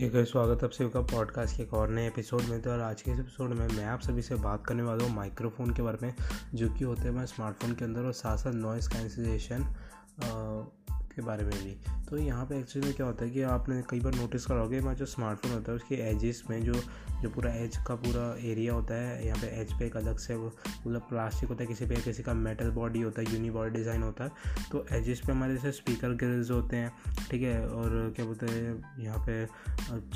एक स्वागत आप सभी का पॉडकास्ट के एक और नए एपिसोड में। तो और आज के इस एपिसोड में मैं आप सभी से बात करने वाला हूँ माइक्रोफोन के बारे में, जो कि होते हैं मैं स्मार्टफ़ोन के अंदर और साथ साथ नॉइस कैंसिलेशन के बारे में भी। तो यहाँ पे एक्चुअली में क्या होता है कि आपने कई बार नोटिस करोगे हमारा जो स्मार्टफ़ोन होता है, उसके एजिस में जो जो पूरा एज का पूरा एरिया होता है, यहाँ पे एज पे एक अलग से मतलब प्लास्टिक होता है, किसी पे किसी का मेटल बॉडी होता है यूनी बॉडी डिज़ाइन होता है। तो एजिस पे हमारे जैसे स्पीकर ग्रिल्स होते हैं, ठीक है, और क्या बोलते हैं, यहाँ पे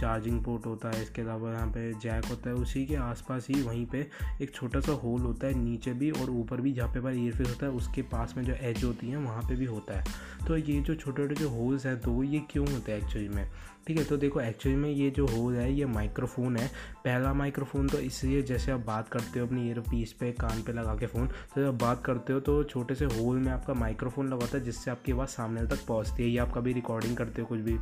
चार्जिंग पोर्ट होता है, इसके अलावा यहाँ पे जैक होता है, उसी के आसपास ही वहीं पे एक छोटा सा होल होता है, नीचे भी और ऊपर भी जहाँ पे हमारा ईयरफेस होता है, उसके पास में जो एज होती है, वहाँ पे भी होता है। तो ये जो छोटे छोटे जो होल्स हैं तो ये क्यों होते हैं एक्चुअली में? ठीक है तो देखो एक्चुअली में ये जो होल है, ये माइक्रोफोन है। पहला माइक्रोफोन तो इसलिए जैसे आप बात करते हो अपनी ईयर पीस पे, कान पे लगा के फ़ोन तो जब बात करते हो तो छोटे से होल में आपका माइक्रोफोन लगाता है, जिससे आपकी आवाज़ सामने तक पहुँचती है, या आप कभी रिकॉर्डिंग करते हो कुछ भी।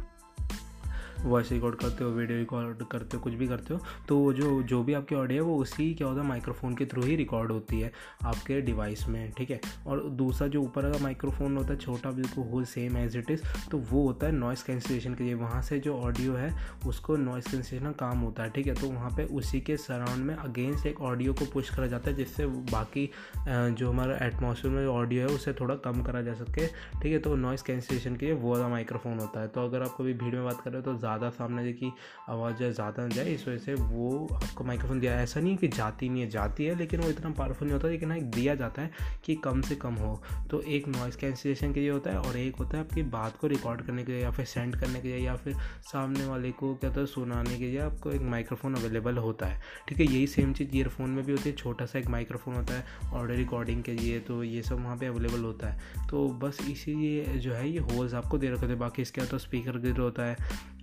वॉइस रिकॉर्ड करते हो वीडियो रिकॉर्ड करते हो, कुछ भी करते हो तो वो जो जो भी आपकी ऑडियो है, वो उसी क्या होता है माइक्रोफोन के थ्रू ही रिकॉर्ड होती है आपके डिवाइस में, ठीक है? और दूसरा जो ऊपर का माइक्रोफोन होता है, छोटा बिल्कुल हो सेम एज इट इज़ तो वो होता है नॉइस कैंसिलेशन के लिए। वहाँ से जो ऑडियो है, उसको नॉइस कैंसिलेशन काम होता है, ठीक है? तो वहाँ पर उसी के सराउंड में अगेंस्ट एक ऑडियो को पुश करा जाता है, जिससे बाकी जो हमारा एटमोसफियर में ऑडियो है, उसे थोड़ा कम करा जा सके, ठीक है? तो नॉइस कैंसिलेशन के लिए वो वाला माइक्रोफोन होता है। तो अगर आप कभी भीड़ में बात कर रहे हो तो ज़्यादा सामने की आवाज़ जो है ज़्यादा ना जाए, इस वजह से वो आपको माइक्रोफोन दिया। ऐसा नहीं है कि जाती नहीं है, जाती है, लेकिन वो इतना पावरफुल नहीं होता, लेकिन एक दिया जाता है कि कम से कम हो। तो एक नॉइस कैंसिलेशन के लिए होता है, और एक होता है आपकी बात को रिकॉर्ड करने के लिए, या फिर सेंड करने के लिए, या फिर सामने वाले को क्या होता है, सुनाने के लिए आपको एक माइक्रोफोन अवेलेबल होता है। ठीक है, यही सेम चीज़ ईयरफोन में भी होती है, छोटा सा एक माइक्रोफोन होता है ऑडियो रिकॉर्डिंग के लिए तो ये सब वहाँ पर अवेलेबल होता है। तो बस इसीलिए जो है, ये होल्स आपको दे रखे थे बाकी इसके तो स्पीकर गिर होता है।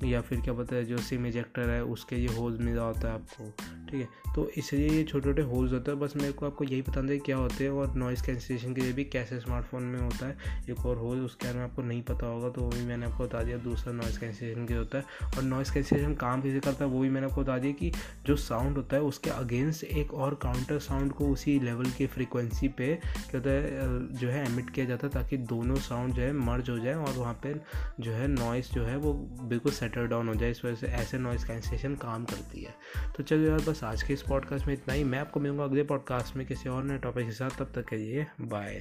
या फिर क्या बोलते हैं, जो सिम इजेक्टर है, उसके ये होल्स मिला होता है आपको। ठीक है? तो इसलिए ये छोटे छोटे होल्स होते हैं। बस मेरे को आपको यही बताना है क्या होते हैं और नॉइज़ कैंसिलेशन के लिए भी कैसे स्मार्टफ़ोन में होता है। एक और होल उसके बारे में आपको नहीं पता होगा तो वो भी मैंने आपको बता दिया। दूसरा नॉइज़ कैंसिलेशन के होता है। और नॉइज़ कैंसिलेशन काम कैसे करता है, वो भी मैंने आपको बता दिया कि जो साउंड होता है, उसके अगेंस्ट एक और काउंटर साउंड को उसी लेवल की फ्रिक्वेंसी पे क्या होता है जो है एमिट किया जाता है ताकि दोनों साउंड जो है मर्ज हो जाए और वहाँ पर जो है नॉइस जो है, वो बिल्कुल सेटल डाउन हो जाए। इस वजह से ऐसे नॉइज़ कैंसिलेशन काम करती है। तो चलो यार बस आज के इस पॉडकास्ट में इतना ही। मैं आपको मिलूँगा अगले पॉडकास्ट में किसी और नए टॉपिक के साथ। तब तक के लिए बाय